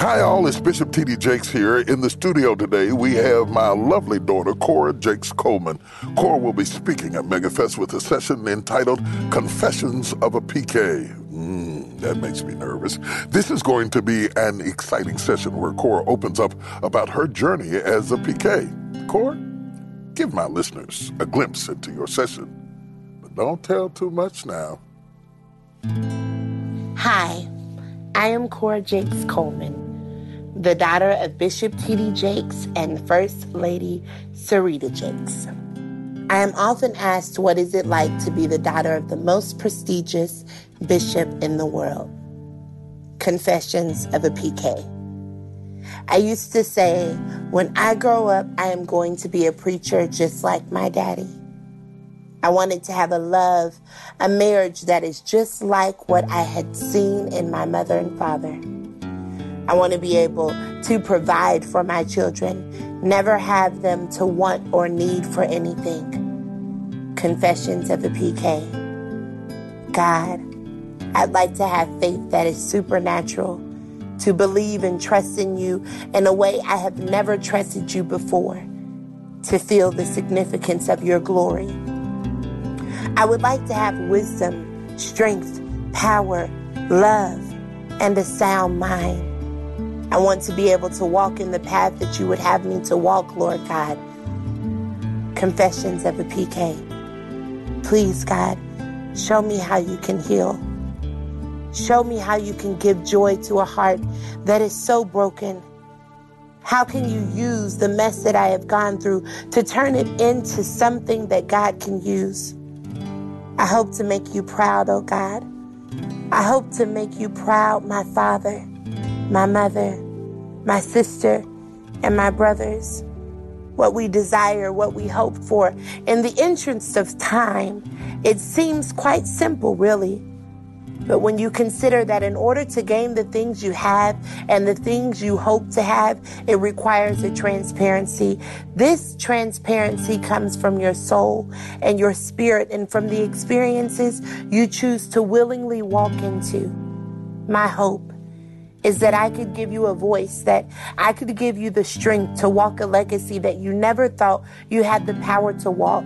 Hi, all. It's Bishop T.D. Jakes here. In the studio today, we have my lovely daughter, Cora Jakes Coleman. Cora will be speaking at MegaFest with a session entitled Confessions of a PK. Mm, that makes me nervous. This is going to be an exciting session where Cora opens up about her journey as a PK. Cora, give my listeners a glimpse into your session. But don't tell too much now. Hi, I am Cora Jakes Coleman the daughter of Bishop T.D. Jakes and First Lady Serita Jakes. I am often asked what is it like to be the daughter of the most prestigious bishop in the world. Confessions of a PK. I used to say, when I grow up, I am going to be a preacher just like my daddy. I wanted to have a love, a marriage that is just like what I had seen in my mother and father. I want to be able to provide for my children, never have them to want or need for anything. Confessions of a PK. God, I'd like to have faith that is supernatural, to believe and trust in you in a way I have never trusted you before, to feel the significance of your glory. I would like to have wisdom, strength, power, love, and a sound mind. I want to be able to walk in the path that you would have me to walk, Lord God. Confessions of a PK. Please, God, show me how you can heal. Show me how you can give joy to a heart that is so broken. How can you use the mess that I have gone through to turn it into something that God can use? I hope to make you proud, oh God. I hope to make you proud, my Father my mother, my sister, and my brothers. What we desire, what we hope for. In the entrance of time, it seems quite simple, really. But when you consider that in order to gain the things you have and the things you hope to have, it requires a transparency. This transparency comes from your soul and your spirit and from the experiences you choose to willingly walk into. My hope is that I could give you a voice, that I could give you the strength to walk a legacy that you never thought you had the power to walk.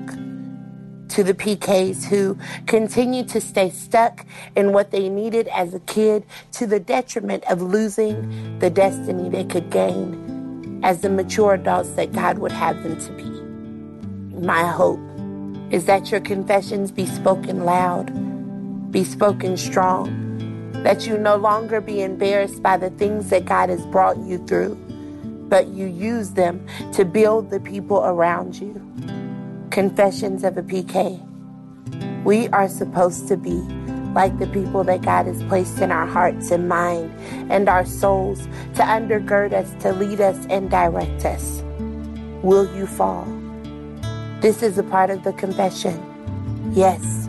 To the PKs who continue to stay stuck in what they needed as a kid to the detriment of losing the destiny they could gain as the mature adults that God would have them to be. My hope is that your confessions be spoken loud, be spoken strong, that you no longer be embarrassed by the things that God has brought you through, but you use them to build the people around you. Confessions of a PK. We are supposed to be like the people that God has placed in our hearts and mind and our souls to undergird us, to lead us, and direct us. Will you fall? This is a part of the confession. Yes,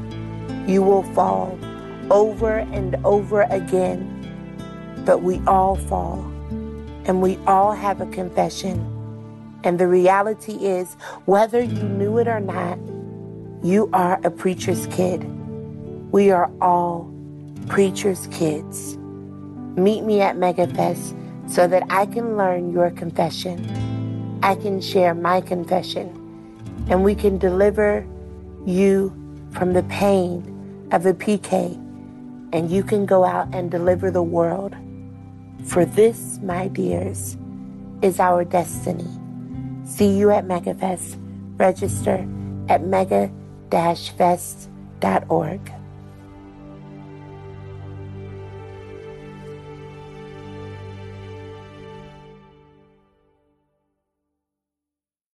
you will fall over and over again. But we all fall and we all have a confession. And the reality is, whether you knew it or not, you are a preacher's kid. We are all preacher's kids. Meet me at MegaFest so that I can learn your confession. I can share my confession. And we can deliver you from the pain of a PK and you can go out and deliver the world. For this, my dears, is our destiny. See you at MegaFest. Register at mega-fest.org.